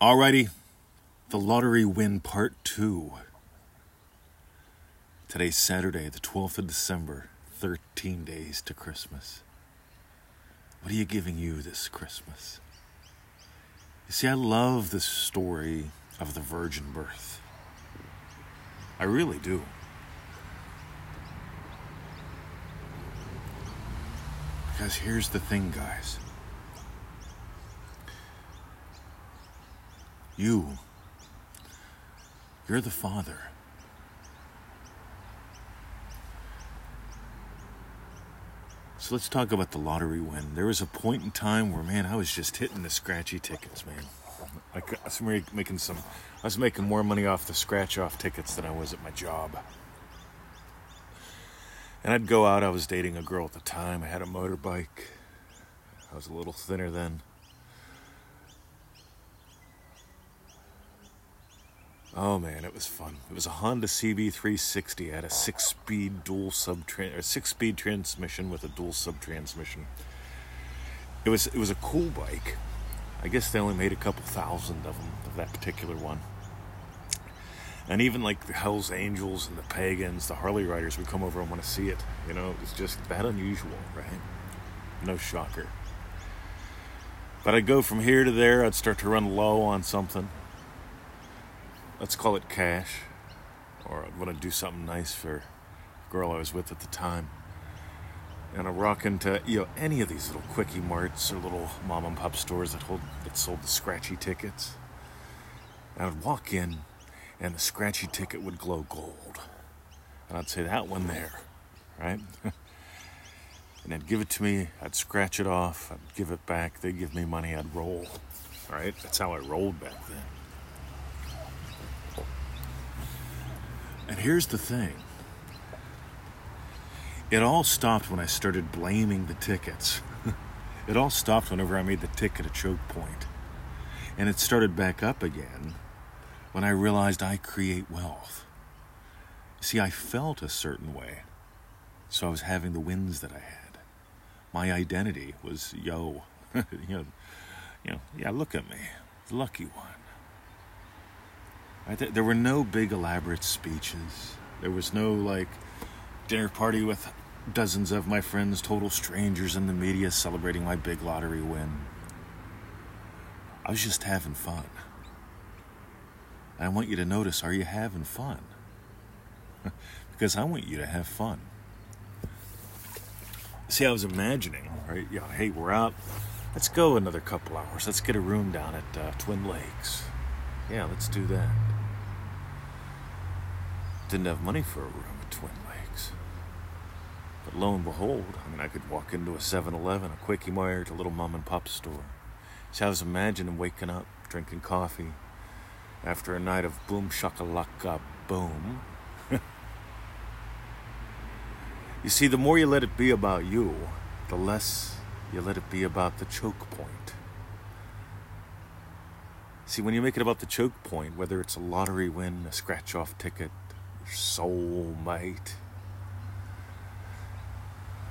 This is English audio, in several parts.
Alrighty, the lottery win part two. Today's Saturday, the 12th of December, 13 days to Christmas. What are you giving you this Christmas? You see, I love the story of the virgin birth. I really do. Because here's the thing, guys. You, you're the father. So let's talk about the lottery win. There was a point in time where, man, I was just hitting the scratchy tickets, man. I was making some, I was making more money off the scratch off tickets than I was at my job. And I'd go out. I was dating a girl at the time. I had a motorbike. I was a little thinner then. Oh man, it was fun. It was a Honda CB360. It had a six-speed dual sub or six-speed transmission with a dual sub transmission. It was it was a cool bike. I guess they only made a couple thousand of them of that particular one. And even like the Hell's Angels and the Pagans, the Harley riders would come over and want to see it. You know, it was just that unusual, right? No shocker. But I'd go from here to there. I'd start to run low on something let's call it cash, or I want to do something nice for a girl I was with at the time. And I rock into you know any of these little quickie marts or little mom and pop stores that hold that sold the scratchy tickets. And I'd walk in, and the scratchy ticket would glow gold, and I'd say that one there, right? and they'd give it to me. I'd scratch it off. I'd give it back. They'd give me money. I'd roll. Right? That's how I rolled back then. And here's the thing it all stopped when I started blaming the tickets. it all stopped whenever I made the ticket a choke point. And it started back up again when I realized I create wealth. See, I felt a certain way, so I was having the wins that I had. My identity was yo, you know, you know, yeah, look at me, the lucky one. Right? There were no big elaborate speeches. There was no like dinner party with dozens of my friends, total strangers in the media celebrating my big lottery win. I was just having fun. And I want you to notice are you having fun? because I want you to have fun. See, I was imagining, right? Yeah, hey, we're out. Let's go another couple hours. Let's get a room down at uh, Twin Lakes. Yeah, let's do that. Didn't have money for a room at Twin Lakes. But lo and behold, I mean, I could walk into a 7 Eleven, a Quickie Mart, a little mom and pop store. So I was imagining waking up, drinking coffee, after a night of boom shakalaka boom. you see, the more you let it be about you, the less you let it be about the choke point. See, when you make it about the choke point, whether it's a lottery win, a scratch off ticket, soulmate,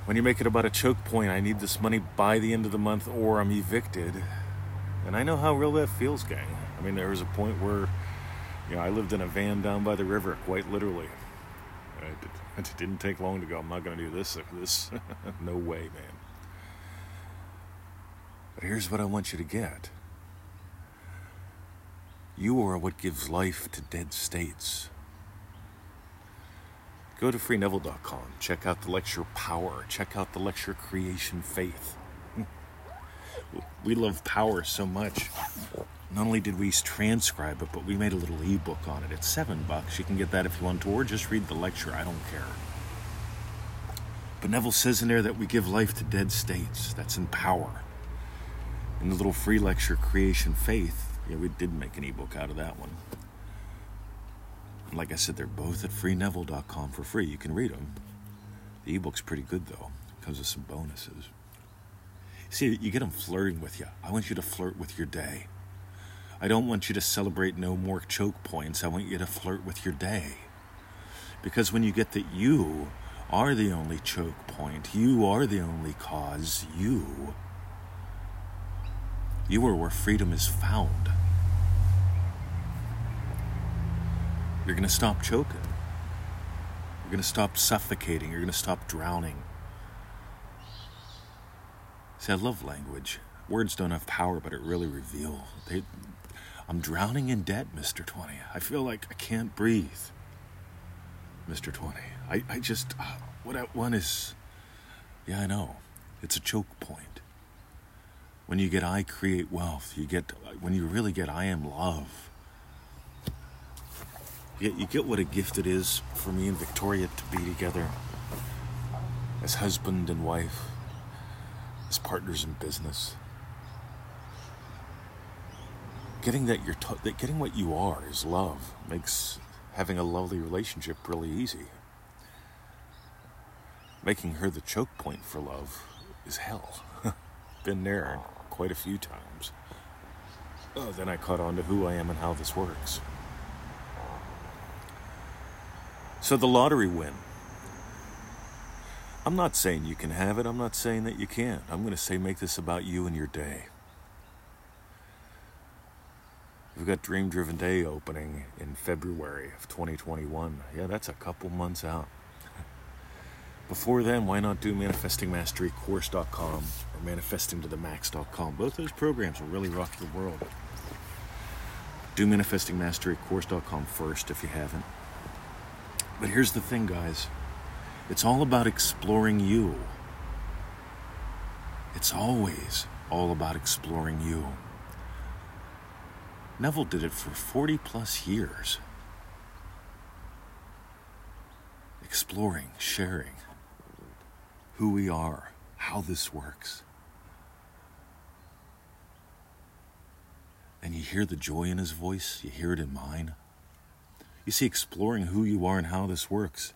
when you make it about a choke point, I need this money by the end of the month or I'm evicted. And I know how real that feels, gang. I mean, there was a point where, you know, I lived in a van down by the river, quite literally. It, didn't take long to go, I'm not going to do this. This, no way, man. But here's what I want you to get you are what gives life to dead states. Go to freeneville.com, check out the lecture Power, check out the lecture Creation Faith. Hmm. we love power so much. Not only did we transcribe it, but we made a little ebook on it. It's seven bucks. You can get that if you want to, or just read the lecture. I don't care. But Neville says in there that we give life to dead states. That's in power. In the little free lecture Creation Faith, yeah, we did make an ebook out of that one. Like I said, they're both at freeneville.com for free. You can read them. The ebook's pretty good, though. Comes with some bonuses. See, you get them flirting with you. I want you to flirt with your day. I don't want you to celebrate no more choke points. I want you to flirt with your day. Because when you get that you are the only choke point, you are the only cause, you, you are where freedom is found. You're going to stop choking. You're going to stop suffocating. You're going to stop drowning. See, I love language. Words don't have power, but it really reveal. They, I'm drowning in debt, Mr. 20. I feel like I can't breathe, Mr. 20. I, I just, uh, what I want is, yeah, I know. It's a choke point. When you get I create wealth, you get, when you really get I am love, you get, you get what a gift it is for me and Victoria to be together as husband and wife, as partners in business getting that you're that getting what you are is love makes having a lovely relationship really easy. Making her the choke point for love is hell. Been there quite a few times. Oh, then I caught on to who I am and how this works. So the lottery win. I'm not saying you can have it. I'm not saying that you can't. I'm going to say make this about you and your day. We've got Dream Driven Day opening in February of 2021. Yeah, that's a couple months out. Before then, why not do manifestingmasterycourse.com or manifestingtothemax.com? Both those programs will really rock your world. Do manifestingmasterycourse.com first if you haven't. But here's the thing, guys it's all about exploring you. It's always all about exploring you. Neville did it for 40 plus years. Exploring, sharing who we are, how this works. And you hear the joy in his voice, you hear it in mine. You see, exploring who you are and how this works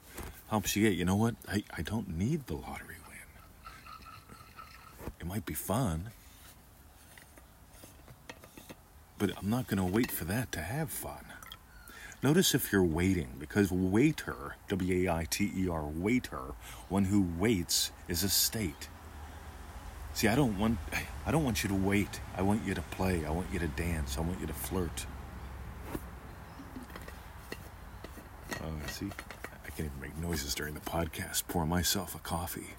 helps you get, you know what? I, I don't need the lottery win. It might be fun, but I'm not going to wait for that to have fun. Notice if you're waiting, because waiter, W A I T E R, waiter, one who waits is a state. See, I don't want I don't want you to wait. I want you to play. I want you to dance. I want you to flirt. Oh, see, I can't even make noises during the podcast. Pour myself a coffee.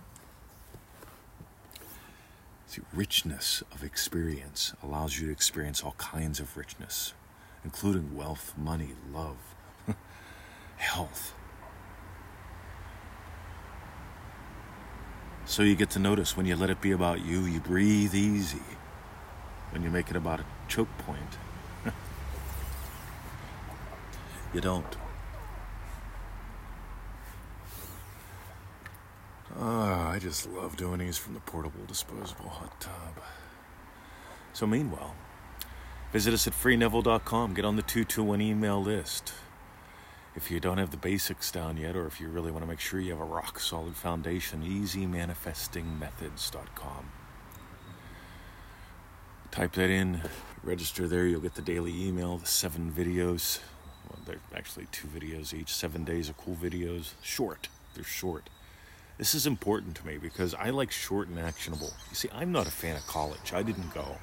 See, richness of experience allows you to experience all kinds of richness, including wealth, money, love, health. So you get to notice when you let it be about you, you breathe easy. When you make it about a choke point, you don't. Oh, I just love doing these from the portable disposable hot tub. So, meanwhile, visit us at freeneville.com. Get on the 221 email list. If you don't have the basics down yet, or if you really want to make sure you have a rock solid foundation, easymanifestingmethods.com. Type that in, register there, you'll get the daily email, the seven videos. Well, they're actually two videos each, seven days of cool videos. Short, they're short. This is important to me because I like short and actionable. You see, I'm not a fan of college. I didn't go.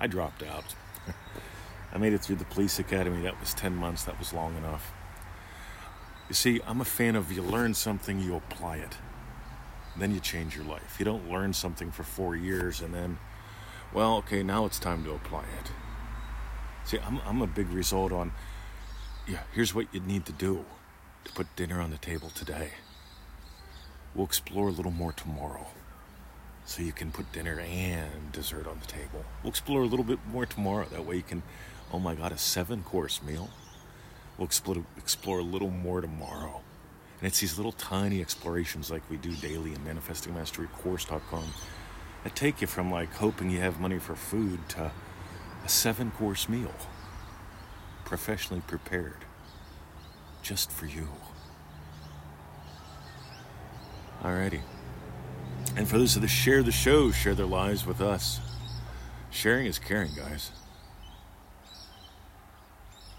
I dropped out. I made it through the police academy. That was 10 months. That was long enough. You see, I'm a fan of you learn something, you apply it. Then you change your life. You don't learn something for four years and then, well, okay, now it's time to apply it. See, I'm, I'm a big result on, yeah, here's what you need to do to put dinner on the table today. We'll explore a little more tomorrow. So you can put dinner and dessert on the table. We'll explore a little bit more tomorrow. That way you can, oh my God, a seven course meal. We'll explore, explore a little more tomorrow. And it's these little tiny explorations like we do daily in manifestingmasterycourse.com that take you from like hoping you have money for food to a seven course meal, professionally prepared, just for you. Alrighty. And for those that share the show, share their lives with us. Sharing is caring, guys.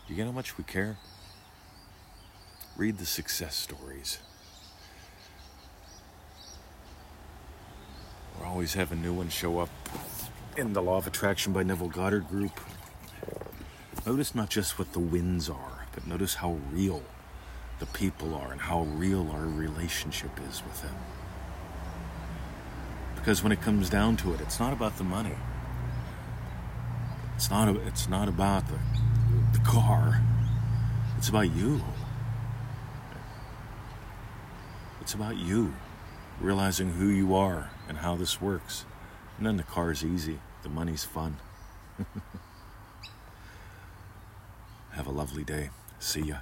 You get how much we care? Read the success stories. We're always having new ones show up in the Law of Attraction by Neville Goddard group. Notice not just what the wins are, but notice how real the people are and how real our relationship is with them. Because when it comes down to it, it's not about the money. It's not. It's not about the the car. It's about you. It's about you realizing who you are and how this works. And then the car's easy, the money's fun. Have a lovely day. See ya.